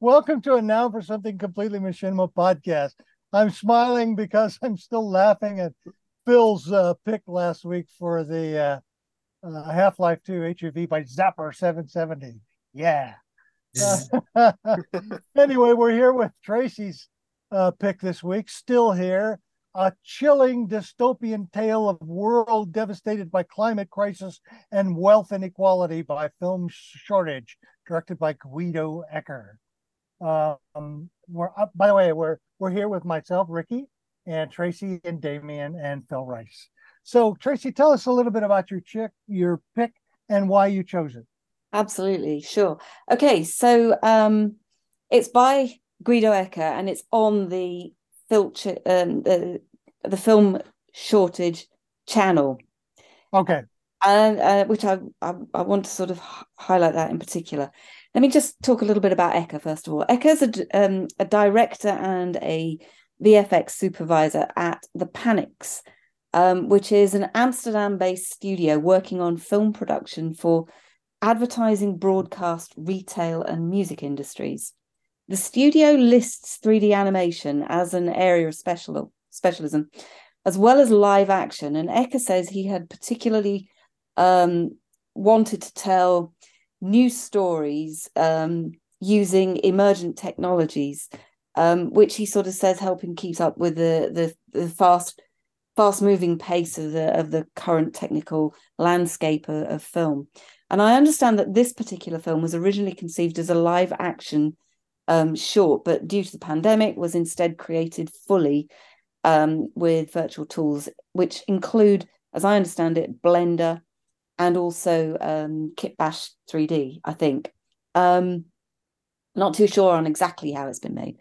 Welcome to a Now for Something Completely Machinima podcast. I'm smiling because I'm still laughing at Phil's uh, pick last week for the uh, uh, Half Life 2 HUV by Zapper 770. Yeah. Anyway, we're here with Tracy's uh, pick this week, still here. A chilling dystopian tale of world devastated by climate crisis and wealth inequality by film shortage, directed by Guido Ekker. Um, we're up, by the way, we're we're here with myself, Ricky, and Tracy and Damien and Phil Rice. So, Tracy, tell us a little bit about your chick, your pick, and why you chose it. Absolutely, sure. Okay, so um, it's by Guido Ekker, and it's on the filter um, the the film shortage channel. Okay. And uh, which I, I, I want to sort of highlight that in particular. Let me just talk a little bit about Ekker first of all. Ekker is a, um, a director and a VFX supervisor at the Panics, um, which is an Amsterdam-based studio working on film production for advertising, broadcast, retail, and music industries. The studio lists 3D animation as an area of special specialism, as well as live action. And Ekker says he had particularly um, wanted to tell new stories um, using emergent technologies, um, which he sort of says helping keep up with the the, the fast fast moving pace of the of the current technical landscape of, of, film. And I understand that this particular film was originally conceived as a live action um, short, but due to the pandemic, was instead created fully um, with virtual tools, which include, as I understand it, Blender, and also um, Kitbash 3D, I think. Um, not too sure on exactly how it's been made.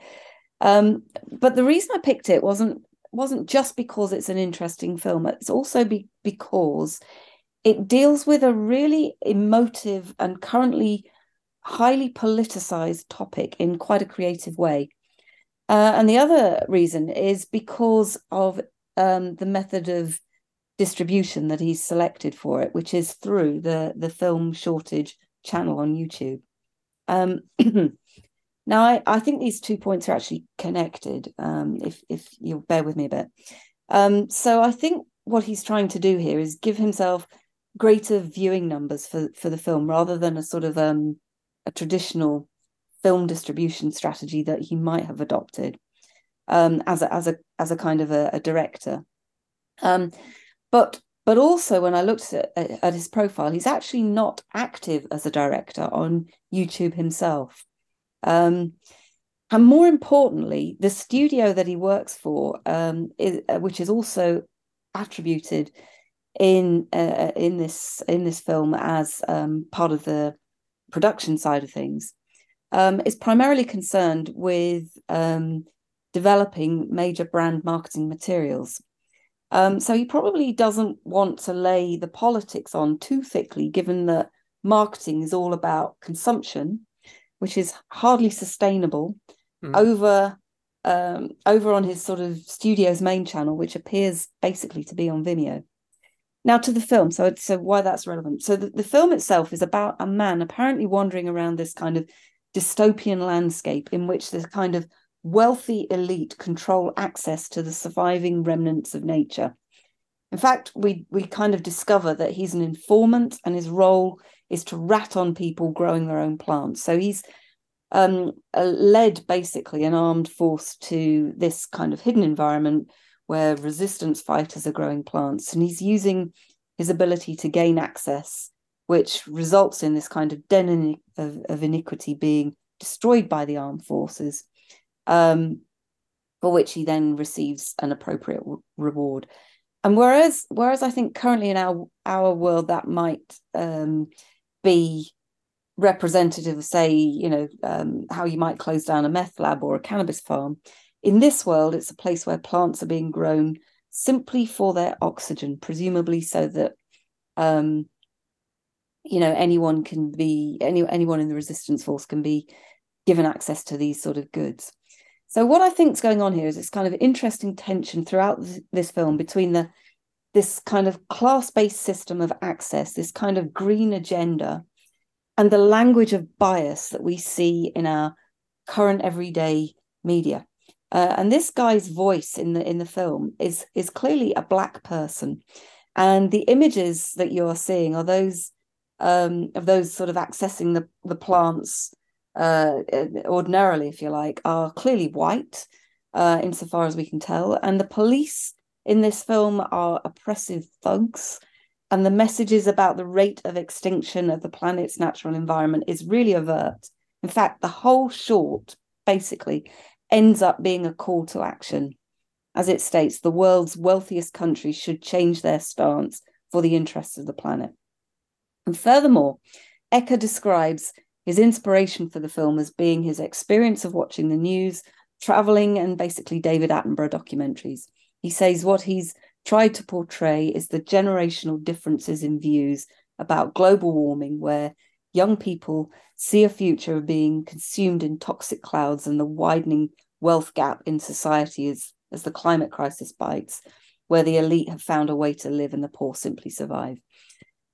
Um, but the reason I picked it wasn't wasn't just because it's an interesting film. It's also be, because it deals with a really emotive and currently highly politicized topic in quite a creative way. Uh, and the other reason is because of um, the method of distribution that he's selected for it, which is through the the film shortage channel on YouTube. Um, now, I, I think these two points are actually connected. Um, if if you'll bear with me a bit, um, so I think what he's trying to do here is give himself greater viewing numbers for for the film rather than a sort of um, a traditional film distribution strategy that he might have adopted um, as a as a as a kind of a, a director. Um, but but also when I looked at, at his profile, he's actually not active as a director on YouTube himself. Um, and more importantly, the studio that he works for, um, is, uh, which is also attributed in uh, in this in this film as um, part of the production side of things, um, is primarily concerned with um, developing major brand marketing materials. Um, so he probably doesn't want to lay the politics on too thickly, given that marketing is all about consumption, which is hardly sustainable, mm. over um, over on his sort of studio's main channel, which appears basically to be on Vimeo. Now to the film, so so why that's relevant. So the, the film itself is about a man apparently wandering around this kind of dystopian landscape in which this kind of wealthy elite control access to the surviving remnants of nature. In fact, we we kind of discover that he's an informant, and his role is to rat on people growing their own plants. So he's um, led basically an armed force to this kind of hidden environment where resistance fighters are growing plants, and he's using his ability to gain access, which results in this kind of den of, of iniquity being destroyed by the armed forces um, for which he then receives an appropriate re- reward. And whereas, whereas I think currently in our our world that might um, be representative of, say, you know, um, how you might close down a meth lab or a cannabis farm. In this world, it's a place where plants are being grown simply for their oxygen, presumably so that um, you know anyone can be any anyone in the resistance force can be given access to these sort of goods. So what I think is going on here is this kind of interesting tension throughout this film between the this kind of class-based system of access, this kind of green agenda, and the language of bias that we see in our current everyday media. Uh, and this guy's voice in the in the film is is clearly a black person, and the images that you are seeing are those um, of those sort of accessing the the plants uh, ordinarily, if you like, are clearly white, uh, insofar as we can tell, and the police in this film are oppressive thugs. And the messages about the rate of extinction of the planet's natural environment is really overt. In fact, the whole short basically ends up being a call to action. As it states, the world's wealthiest countries should change their stance for the interests of the planet. And furthermore, Ekker describes his inspiration for the film as being his experience of watching the news, traveling, and basically David Attenborough documentaries. He says what he's tried to portray is the generational differences in views about global warming, where young people see a future of being consumed in toxic clouds and the widening wealth gap in society as, as the climate crisis bites, where the elite have found a way to live and the poor simply survive.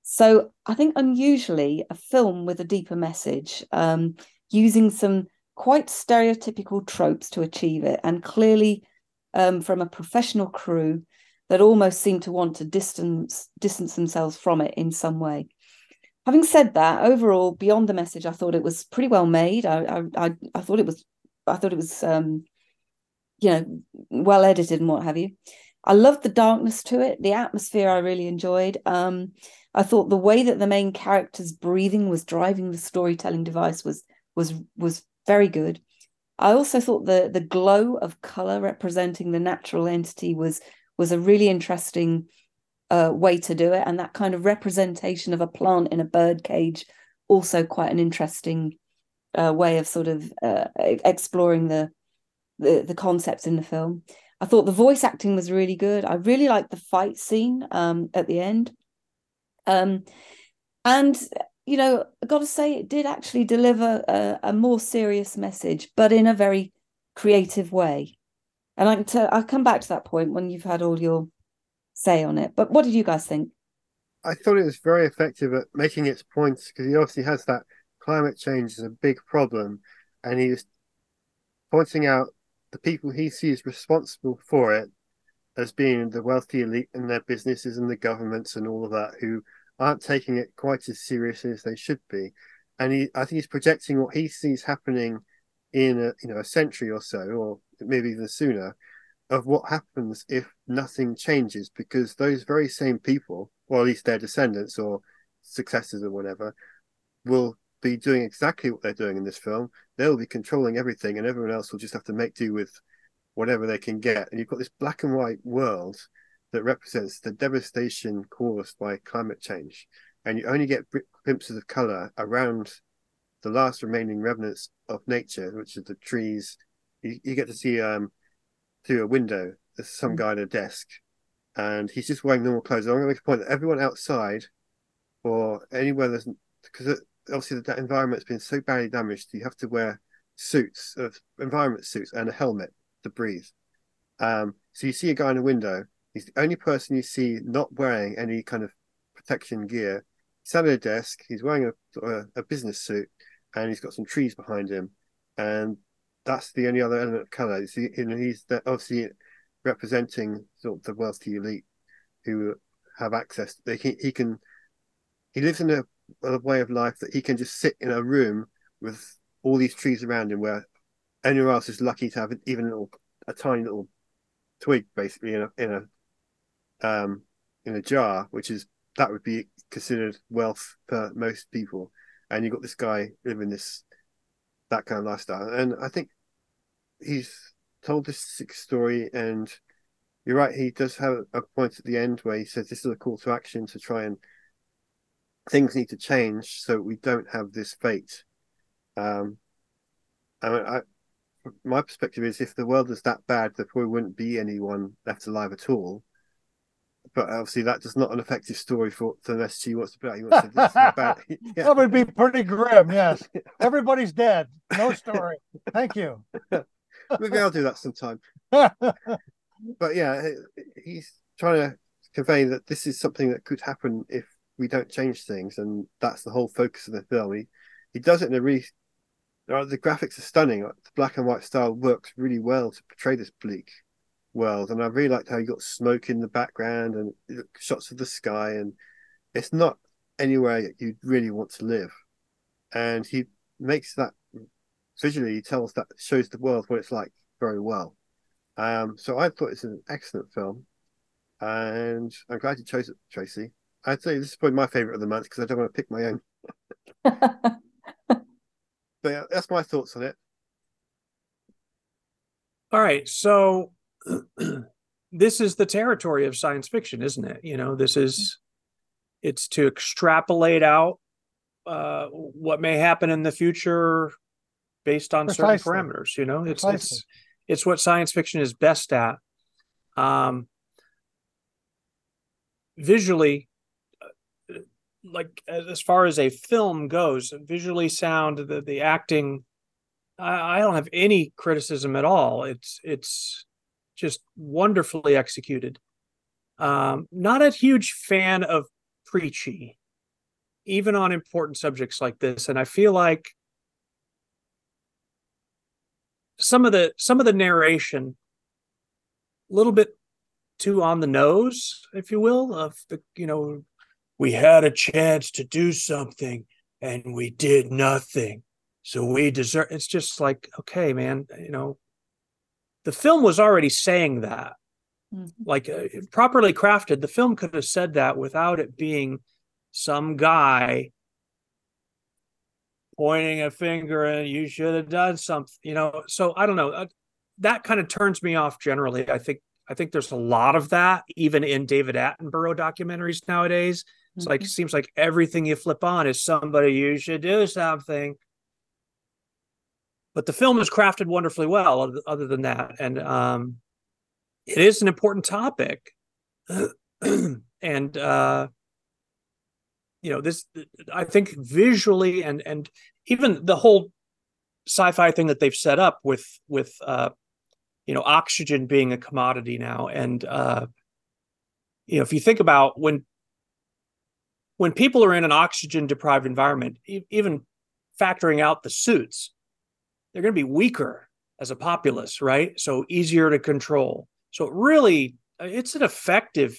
So I think unusually a film with a deeper message, um, using some quite stereotypical tropes to achieve it, and clearly um, from a professional crew that almost seem to want to distance distance themselves from it in some way. Having said that, overall, beyond the message, I thought it was pretty well made. I I I, thought it was I thought it was um, you know well edited and what have you. I loved the darkness to it, the atmosphere. I really enjoyed. Um, I thought the way that the main character's breathing was driving the storytelling device was was was very good. I also thought the the glow of color representing the natural entity was was a really interesting uh, way to do it, and that kind of representation of a plant in a bird cage also quite an interesting uh, way of sort of uh, exploring the, the the concepts in the film. I thought the voice acting was really good. I really liked the fight scene um, at the end, um, and you know, I got to say, it did actually deliver a, a, more serious message, but in a very creative way. And I can I'll come back to that point when you've had all your say on it. But what did you guys think? I thought it was very effective at making its points because he obviously has that climate change is a big problem, and he was pointing out the people he sees responsible for it as being the wealthy elite and their businesses and the governments and all of that who aren't taking it quite as seriously as they should be. And he, I think he's projecting what he sees happening in a, you know a century or so, or maybe even sooner, of what happens if nothing changes, because those very same people, or at least their descendants or successors or whatever, will be doing exactly what they're doing in this film. They'll be controlling everything, and everyone else will just have to make do with whatever they can get. And you've got this black and white world that represents the devastation caused by climate change. And you only get glimpses of color around the last remaining remnants of nature, which is the trees. You, you get to see um, through a window, there's some mm. guy at a desk, and he's just wearing normal clothes. I'm going to make a point that everyone outside, or anywhere there's, because obviously the environment's been so badly damaged, you have to wear suits of environment suits and a helmet to breathe. Um, so you see a guy in a window, He's the only person you see not wearing any kind of protection gear. He's at a desk. He's wearing a, a, a business suit, and he's got some trees behind him, and that's the only other element of color. He's, he's obviously representing sort of the wealthy elite who have access. They can, he can he lives in a, a way of life that he can just sit in a room with all these trees around him, where anyone else is lucky to have even a little a tiny little twig basically in a in a um, in a jar, which is that would be considered wealth for most people. And you've got this guy living this that kind of lifestyle. And I think he's told this story and you're right, he does have a point at the end where he says this is a call to action to try and things need to change so we don't have this fate. Um I mean I my perspective is if the world was that bad there probably wouldn't be anyone left alive at all but obviously that does not an effective story for, for the SG wants to put out. He wants to this about, yeah. That would be pretty grim. Yes, everybody's dead. No story. Thank you. Maybe I'll do that sometime. but yeah, he's trying to convey that this is something that could happen if we don't change things, and that's the whole focus of the film. He he does it in a really the graphics are stunning. The black and white style works really well to portray this bleak world, and I really liked how you got smoke in the background and shots of the sky, and it's not anywhere you'd really want to live. And he makes that visually, he tells that shows the world what it's like very well. Um, so I thought it's an excellent film, and I'm glad you chose it, Tracy. I'd say this is probably my favorite of the month because I don't want to pick my own. but yeah, that's my thoughts on it. All right, so this is the territory of science fiction, isn't it? You know, this is it's to extrapolate out uh, what may happen in the future based on Precisely. certain parameters. You know, it's Precisely. it's it's what science fiction is best at. Um, visually, like as far as a film goes, visually sound, the the acting, I, I don't have any criticism at all. It's it's just wonderfully executed. Um, not a huge fan of preachy, even on important subjects like this, and I feel like some of the some of the narration a little bit too on the nose if you will of the you know we had a chance to do something and we did nothing. So we deserve it's just like okay man you know the film was already saying that. Mm-hmm. like uh, properly crafted the film could have said that without it being some guy pointing a finger and you should have done something you know? So i don't know uh, that kind of turns me off generally. I think i think there's a lot of that even in david attenborough documentaries nowadays it's mm-hmm. like it seems like everything you flip on is somebody you should do something. But the film is crafted wonderfully well other than that. And um it is an important topic. And uh you know this i think visually and and even the whole sci-fi thing that they've set up with with uh you know oxygen being a commodity now. And uh you know if you think about when when people are in an oxygen deprived environment e- even factoring out the suits they're going to be weaker as a populace right so easier to control so really it's an effective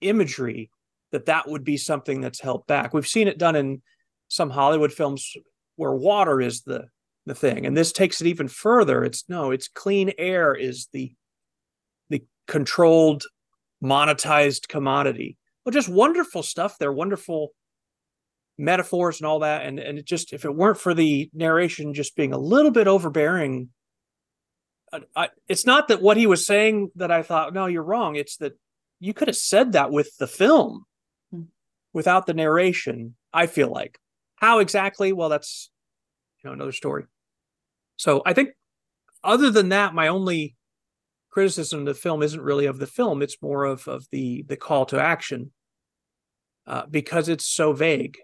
imagery that that would be something that's held back. We've seen it done in some Hollywood films where water is the the thing, and this takes it even further. It's no, it's clean air is the the controlled, monetized commodity. Well, just wonderful stuff. They're wonderful metaphors and all that, and and it just if it weren't for the narration just being a little bit overbearing. I, I, it's not that what he was saying that I thought, no, you're wrong. It's that you could have said that with the film hmm. without the narration, I feel like. How exactly? Well, that's you know another story. So I think other than that, my only criticism of the film isn't really of the film, it's more of of the the call to action. Uh, because it's so vague.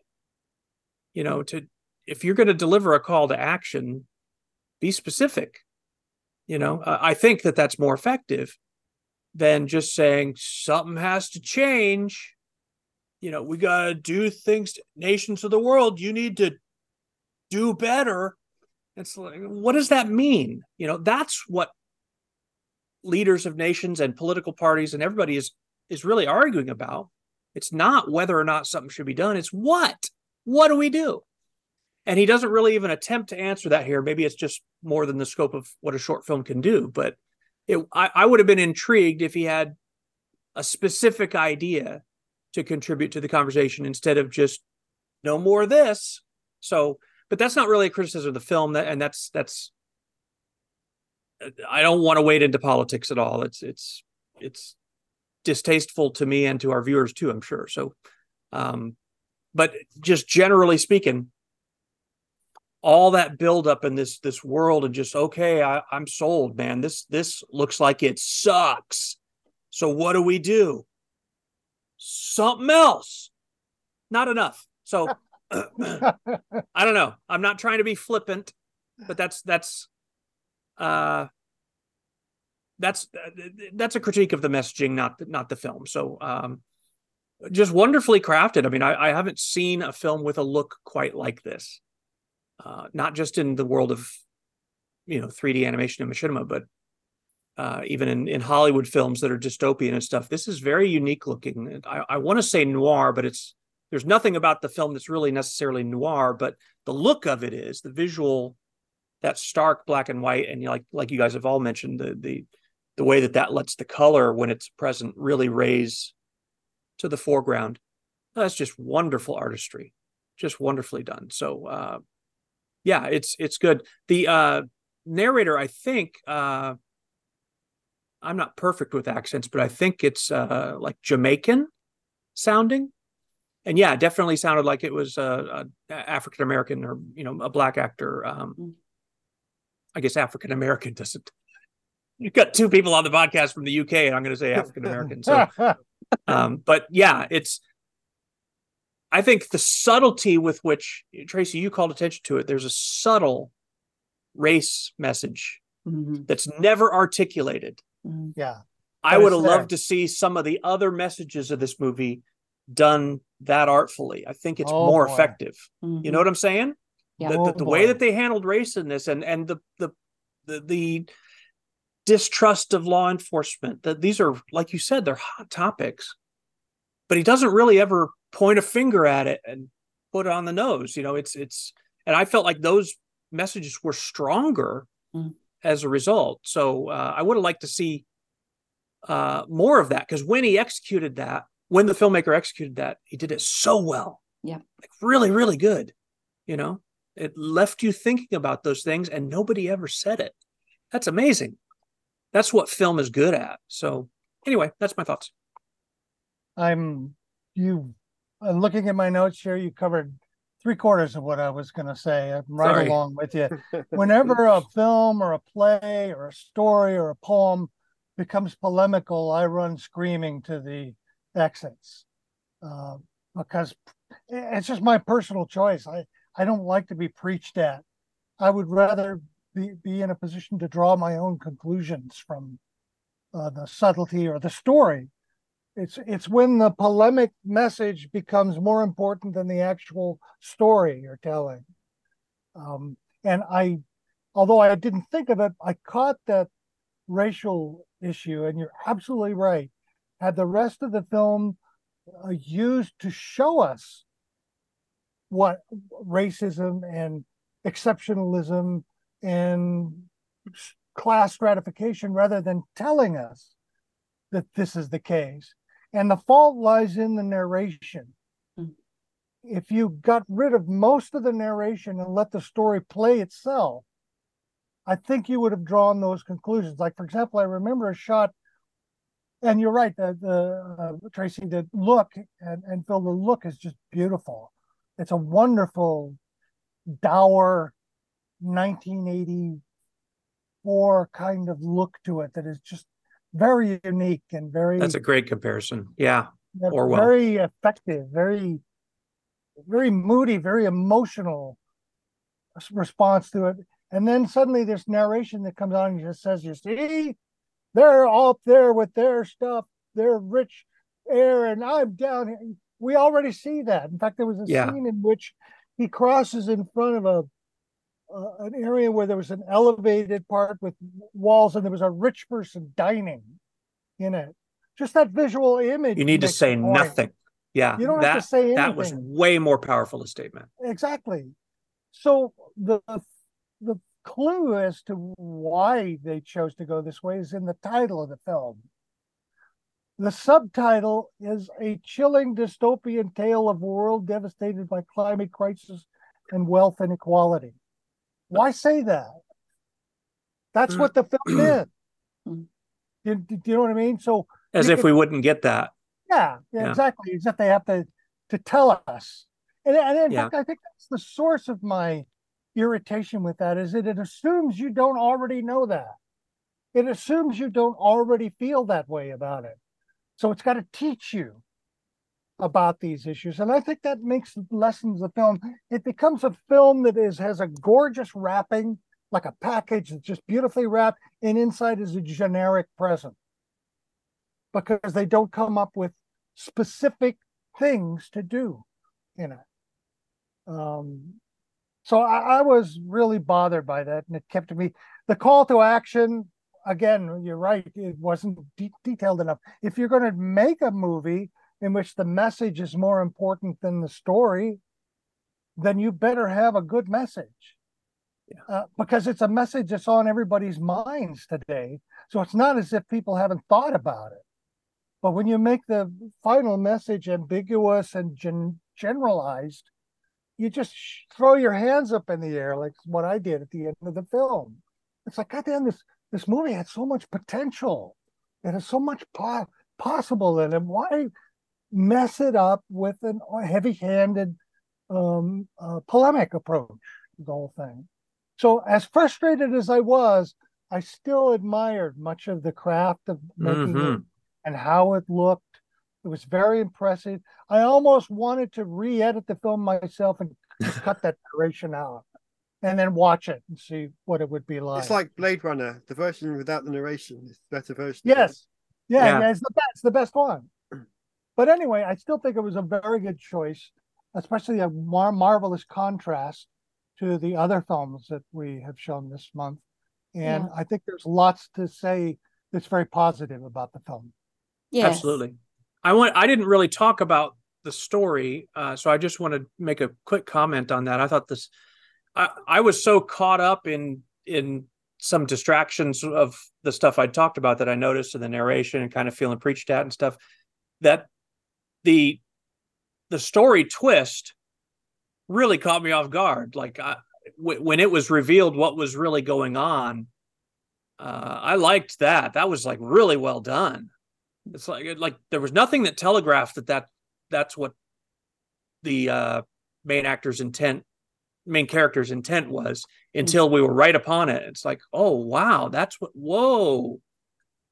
You know, to if you're going to deliver a call to action, be specific. You know, uh, I think that that's more effective than just saying something has to change you know, we got to do things, nations of the world, you need to do better. It's like, what does that mean? You know, that's what leaders of nations and political parties and everybody is is really arguing about. It's not whether or not something should be done. It's what? What do we do? And he doesn't really even attempt to answer that here. Maybe it's just more than the scope of what a short film can do. But it, I, I would have been intrigued if he had a specific idea to contribute to the conversation instead of just no more of this. So, but that's not really a criticism of the film. That and that's that's. I don't want to wade into politics at all. It's it's it's distasteful to me and to our viewers too. I'm sure. So, um, but just generally speaking, all that buildup in this this world and just okay, I, I'm sold, man. This this looks like it sucks. So what do we do? something else. Not enough. So I don't know. I'm not trying to be flippant, but that's that's uh that's that's a critique of the messaging, not not the film. So um just wonderfully crafted. I mean, I, I haven't seen a film with a look quite like this. uh, not just in the world of you know 3D animation and machinima, but uh, even in, in Hollywood films that are dystopian and stuff. This is very unique looking. I, I want to say noir, but it's there's nothing about the film that's really necessarily noir, but the look of it is the visual, that stark black and white, and like like you guys have all mentioned the the the way that that lets the color when it's present really raise to the foreground. That's just wonderful artistry, just wonderfully done. So uh, yeah, it's it's good. The uh, narrator, I think. Uh, I'm not perfect with accents, but I think it's uh, like Jamaican sounding. And yeah, definitely sounded like it was uh, African American or you know a black actor. Um, mm. I guess African American doesn't. You've got two people on the podcast from the UK, and I'm going to say African American. So, um, but yeah, it's. I think the subtlety with which Tracy, you called attention to it. There's a subtle race message mm-hmm. that's never articulated Mm-hmm. Yeah. I would have loved to see some of the other messages of this movie done that artfully. I think it's oh, more boy. effective. Mm-hmm. You know what I'm saying? Yeah. The, the, the way that they handled race in this and and the the the, the distrust of law enforcement that these are like you said they're hot topics but he doesn't really ever point a finger at it and put it on the nose you know it's it's and i felt like those messages were stronger mm as a result. So uh, I would have liked to see uh, more of that because when he executed that, when the filmmaker executed that, he did it so well. Yeah. Like really, really good. You know, it left you thinking about those things and nobody ever said it. That's amazing. That's what film is good at. So anyway, that's my thoughts. I'm you I'm looking at my notes here. You covered three quarters of what I was going to say. I'm right Sorry. along with you. Whenever a film or a play or a story or a poem becomes polemical, I run screaming to the exits uh, because it's just my personal choice. I, I don't like to be preached at. I would rather be, be in a position to draw my own conclusions from uh, the subtlety or the story it's it's when the polemic message becomes more important than the actual story you're telling. Um, and I, although I didn't think of it, I caught that racial issue, and you're absolutely right. Had the rest of the film uh, used to show us what racism and exceptionalism and class stratification rather than telling us that this is the case and the fault lies in the narration. Mm. If you got rid of most of the narration and let the story play itself, I think you would have drawn those conclusions. Like, for example, I remember a shot, and you're right, the, the uh, Tracy, the look and, and Phil, the look is just beautiful. It's a wonderful, dour 1984 kind of look to it that is just very unique and very that's a great comparison. Yeah. Orwell. very effective very very moody very emotional response to it. And then suddenly this narration that comes on and just says you see? They're up there with their stuff. They're rich air and i'm down here. We already see that. In fact there was a yeah. scene in which he crosses in front of a uh, an area where there was an elevated part with walls and there was a rich person dining in it. Just that visual image. You need to say nothing. Yeah. You don't that, have to say anything. That was way more powerful a statement. Exactly. So the the clue as to why they chose to go this way is in the title of the film. The subtitle is a chilling dystopian tale of a world devastated by climate crisis and wealth inequality. Why say that? That's what the film mm. is. Mm. Do, do, you know what I mean? So as if we wouldn't get that. Yeah, yeah, yeah, exactly. As if they have to to tell us. And, and in yeah. fact, I think that's the source of my irritation with that is that it assumes you don't already know that. It assumes you don't already feel that way about it. So it's got to teach you about these issues. And I think that makes lessons the film. It becomes a film that is has a gorgeous wrapping, like a package that's just beautifully wrapped, and inside is a generic present. Because they don't come up with specific things to do in it. Um, so I, I, was really bothered by that, and it kept me. The call to action, again, you're right, it wasn't de- detailed enough. If you're going to make a movie in which the message is more important than the story, then you better have a good message. Yeah. Uh, because it's a message that's on everybody's minds today. So it's not as if people haven't thought about it. But when you make the final message ambiguous and gen- generalized, you just throw your hands up in the air like what I did at the end of the film. It's like, goddamn, this this movie had so much potential. It has so much po- possible in it. Why mess it up with a heavy-handed um, uh, polemic approach to the whole thing? So, as frustrated as I was, I still admired much of the craft of making mm-hmm. it and how it looked it was very impressive. I almost wanted to re-edit the film myself and cut that narration out and then watch it and see what it would be like. It's like Blade Runner, the version without the narration is the better version. Yes. Yeah, yeah, yeah, it's the best, it's the best one. But anyway, I still think it was a very good choice, especially a mar- marvelous contrast to the other films that we have shown this month. And yeah. I think there's lots to say that's very positive about the film. Yeah, absolutely. I want. I didn't really talk about the story, uh, so I just want to make a quick comment on that. I thought this. I, I was so caught up in in some distractions of the stuff I'd talked about that I noticed in the narration and kind of feeling preached at and stuff that the the story twist really caught me off guard. Like I, w- when it was revealed what was really going on, uh, I liked that. That was like really well done. It's like like there was nothing that telegraphed that that that's what the uh, main actor's intent, main character's intent was until we were right upon it. It's like, oh wow, that's what. Whoa,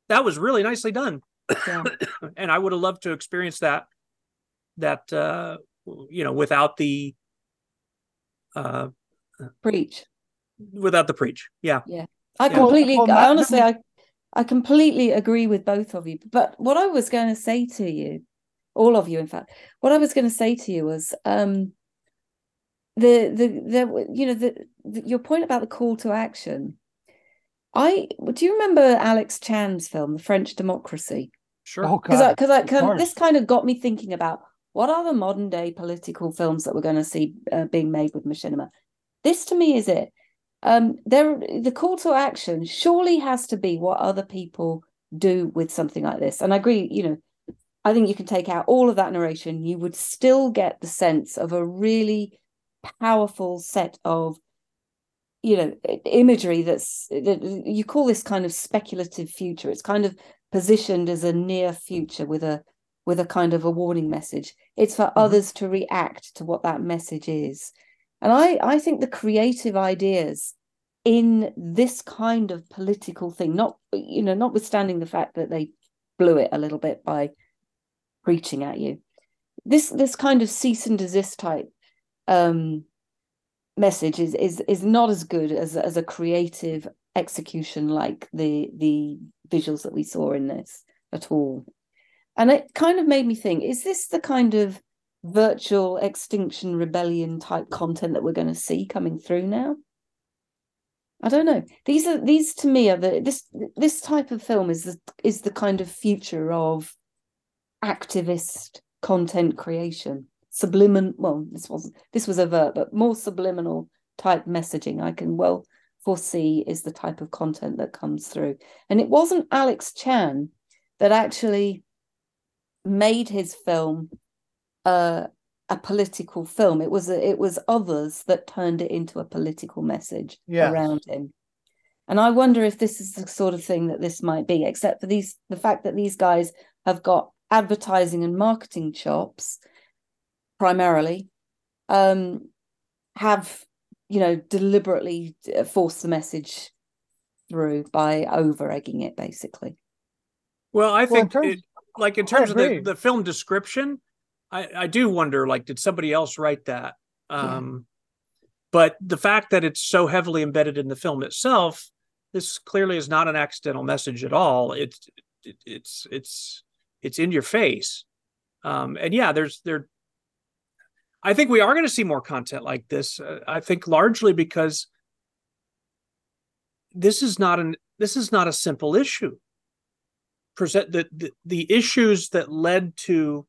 that was really nicely done. Yeah. and I would have loved to experience that. That uh, you know, without the uh, preach, without the preach, yeah, yeah. I completely, well, well, honestly, I I completely agree with both of you. But what I was going to say to you, all of you, in fact, what I was going to say to you was um, the the the you know the, the your point about the call to action. I do you remember Alex Chan's film, The French Democracy? Sure. Because oh, because I, cause I this kind of got me thinking about what are the modern day political films that we're going to see uh, being made with machinima. This to me is it um, there the call to action surely has to be what other people do with something like this. And I agree, you know, I think you can take out all of that narration, you would still get the sense of a really powerful set of you know imagery that's that you call this kind of speculative future it's kind of positioned as a near future with a with a kind of a warning message it's for mm-hmm. others to react to what that message is and I, I think the creative ideas in this kind of political thing, not you know, notwithstanding the fact that they blew it a little bit by preaching at you, this this kind of cease and desist type um, message is is is not as good as as a creative execution like the the visuals that we saw in this at all. And it kind of made me think: Is this the kind of virtual extinction rebellion type content that we're going to see coming through now? I don't know. These are these to me are the this this type of film is the is the kind of future of activist content creation. Subliminal well this was this was overt but more subliminal type messaging i can well foresee is the type of content that comes through. And it wasn't alex chan that actually made his film a a political film. It was a, it was others that turned it into a political message yes. around him. And I wonder if this is the sort of thing that this might be, except for these the fact that these guys have got advertising and marketing chops primarily, um, have you know deliberately uh, forced the message through by over egging it, basically. Well, I think well, terms, it, like in terms of the, the film description, I, I do wonder, like, did somebody else write that? Um, yeah. But the fact that it's so heavily embedded in the film itself, this clearly is not an accidental message at all. It's it, it's it's it's in your face, um, and yeah, there's there. I think we are going to see more content like this. Uh, I think largely because this is not an this is not a simple issue. Present the, the the issues that led to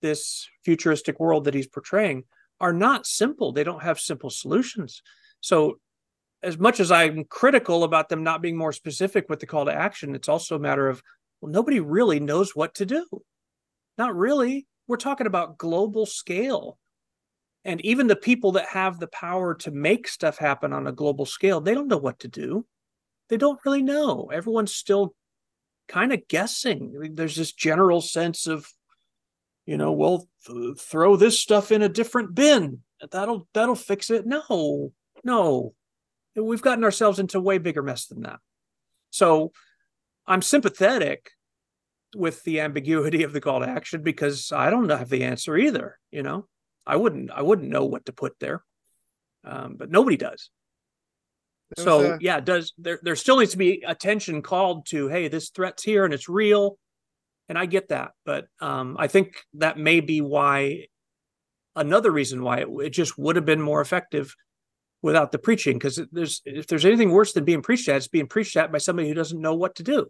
this futuristic world that he's portraying are not simple. They don't have simple solutions. So as much as I'm critical about them not being more specific with the call to action, it's also a matter of well, nobody really knows what to do. Not really. We're talking about global scale. And even the people that have the power to make stuff happen on a global scale, they don't know what to do. They don't really know. Everyone's still kind of guessing. There's this general sense of, you know, well, th- throw this stuff in a different bin. That'll that'll fix it. No, no, we've gotten ourselves into way bigger mess than that. So I'm sympathetic with the ambiguity of the call to action because I don't have the answer either. You know, I wouldn't I wouldn't know what to put there, um, but nobody does. So a... yeah, does there there still needs to be attention called to hey this threat's here and it's real, and I get that, but um, I think that may be why another reason why it, it just would have been more effective without the preaching because there's if there's anything worse than being preached at it's being preached at by somebody who doesn't know what to do.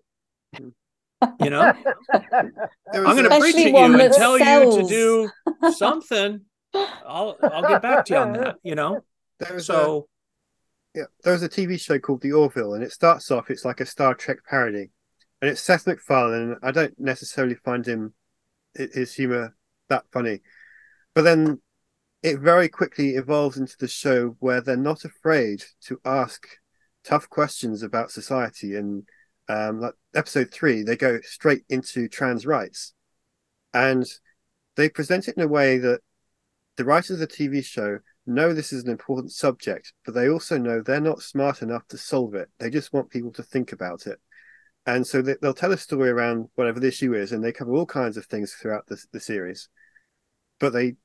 You know? I'm going to preach at you and tell sells. you to do something. I'll i'll get back to you on that you know? There's so a, yeah there's a tv show called the orville and it starts off it's like a star trek parody. And it's seth macfarlane i don't necessarily find him his humor that funny. But then it very quickly evolves into the show where they're not afraid to ask tough questions about society. And um, like episode three, they go straight into trans rights, and they present it in a way that the writers of the TV show know this is an important subject, but they also know they're not smart enough to solve it. They just want people to think about it. And so they, will tell a story around whatever the issue is, and they cover all kinds of things throughout the, the series. But they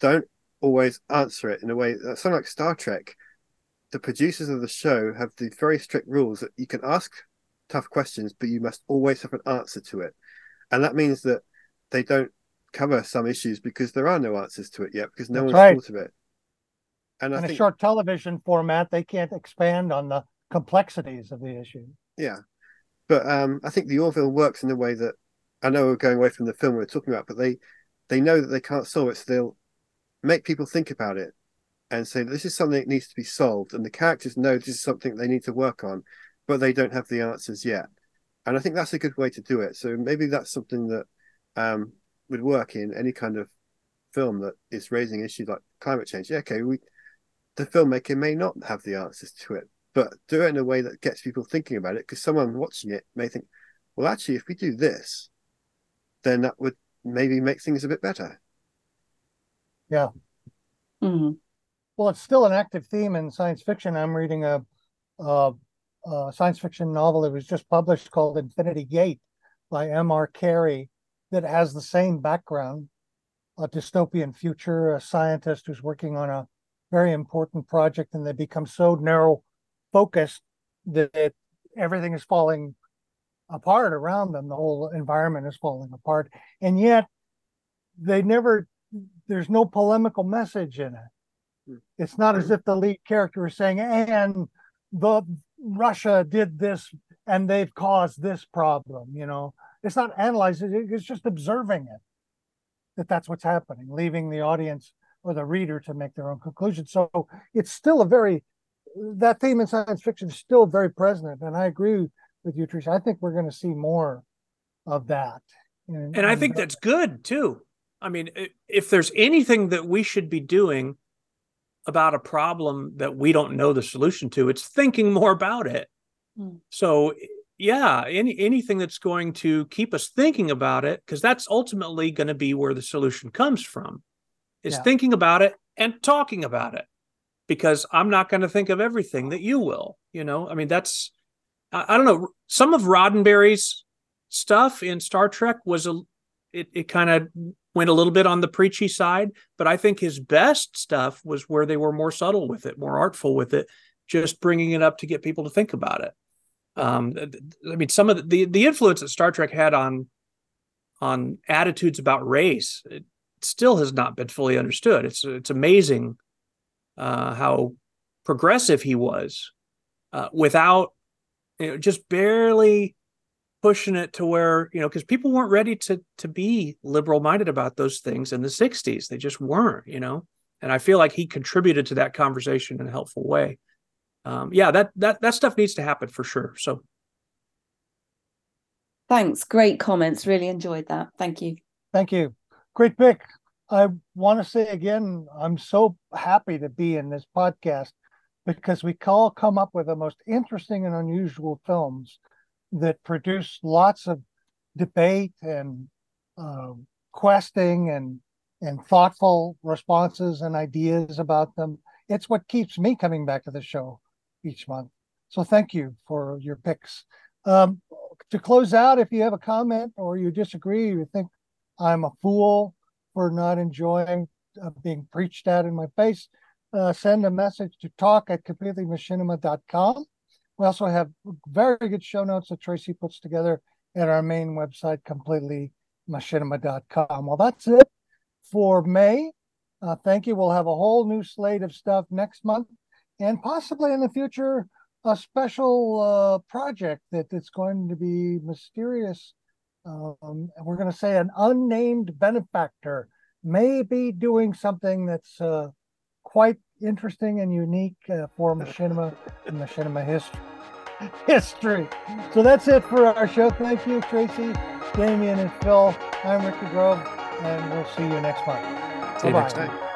don't always answer it in a way that something like Star Trek, the producers of the show have the very strict rules that you can ask tough questions, but you must always have an answer to it. And that means that they don't cover some issues because there are no answers to it yet, because no That's one's right. thought of it. And in a short television format, they can't expand on the complexities of the issue. Yeah. But um, I think the Orville works in a way that I know we're going away from the film we are talking about, but they they know that they can't solve it, so they'll make people think about it and say this is something that needs to be solved and the characters know this is something they need to work on but they don't have the answers yet and i think that's a good way to do it so maybe that's something that um, would work in any kind of film that is raising issues like climate change yeah, okay we the filmmaker may not have the answers to it but do it in a way that gets people thinking about it because someone watching it may think well actually if we do this then that would maybe make things a bit better yeah. Mm-hmm. Well, it's still an active theme in science fiction. I'm reading a, a, a science fiction novel that was just published called Infinity Gate by M.R. Carey that has the same background a dystopian future, a scientist who's working on a very important project, and they become so narrow focused that everything is falling apart around them. The whole environment is falling apart. And yet they never there's no polemical message in it. Hmm. It's not as if the lead character is saying, and the Russia did this and they've caused this problem, you know. It's not analyzing it's just observing it. That that's what's happening, leaving the audience or the reader to make their own conclusions. So it's still a very that theme in science fiction is still very present. And I agree with you, Tricia. I think we're going to see more of that. And, and I think that's good too. I mean, if there's anything that we should be doing about a problem that we don't know the solution to, it's thinking more about it. Mm. So, yeah, any anything that's going to keep us thinking about it, because that's ultimately going to be where the solution comes from, is yeah. thinking about it and talking about it. Because I'm not going to think of everything that you will. You know, I mean, that's I, I don't know. Some of Roddenberry's stuff in Star Trek was a it, it kind of went a little bit on the preachy side, but I think his best stuff was where they were more subtle with it, more artful with it, just bringing it up to get people to think about it. Um, I mean, some of the, the, the influence that Star Trek had on on attitudes about race, it, still has not been fully understood. It's it's amazing uh, how progressive he was uh, without you know, just barely pushing it to where you know because people weren't ready to to be liberal minded about those things in the 60s they just weren't you know? And i feel like he contributed to that conversation in a helpful way. Um, yeah that that that stuff needs to happen for sure so. Thanks. Great comments. Really enjoyed that. Thank you. Thank you great pick i want to say again i'm so happy to be in this podcast because we all come up with the most interesting and unusual films that produce lots of debate and uh, questing and and thoughtful responses and ideas about them. It's what keeps me coming back to the show each month. So thank you for your picks. Um, to close out, if you have a comment or you disagree, you think I'm a fool for not enjoying uh, being preached at in my face, uh, send a message to talk at completely.machinima.com. We also have very good show notes that Tracy puts together at our main website, completely.machinima.com. Well, that's it for May. Uh, thank you. We'll have a whole new slate of stuff next month and possibly in the future a special uh, project that it's going to be mysterious. Um, we're going to say an unnamed benefactor may be doing something that's uh, quite interesting and unique uh, for machinima and machinima history. history. So that's it for our show. Thank you, Tracy, Damien, and Phil. I'm Ricky Grove, and we'll see you next month. See you next time.